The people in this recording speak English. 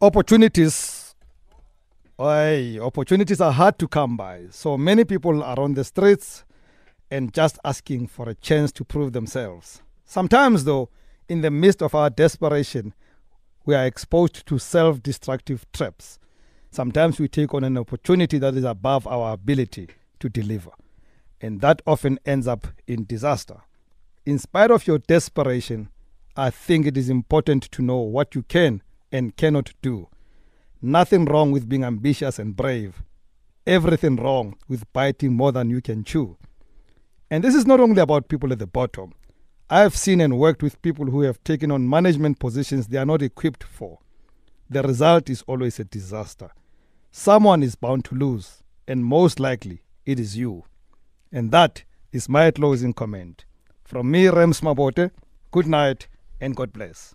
opportunities Aye, opportunities are hard to come by. So many people are on the streets and just asking for a chance to prove themselves. Sometimes, though, in the midst of our desperation, we are exposed to self destructive traps. Sometimes we take on an opportunity that is above our ability to deliver, and that often ends up in disaster. In spite of your desperation, I think it is important to know what you can and cannot do. Nothing wrong with being ambitious and brave. Everything wrong with biting more than you can chew. And this is not only about people at the bottom. I have seen and worked with people who have taken on management positions they are not equipped for. The result is always a disaster. Someone is bound to lose, and most likely it is you. And that is my closing comment. From me, Rems Mabote, good night and God bless.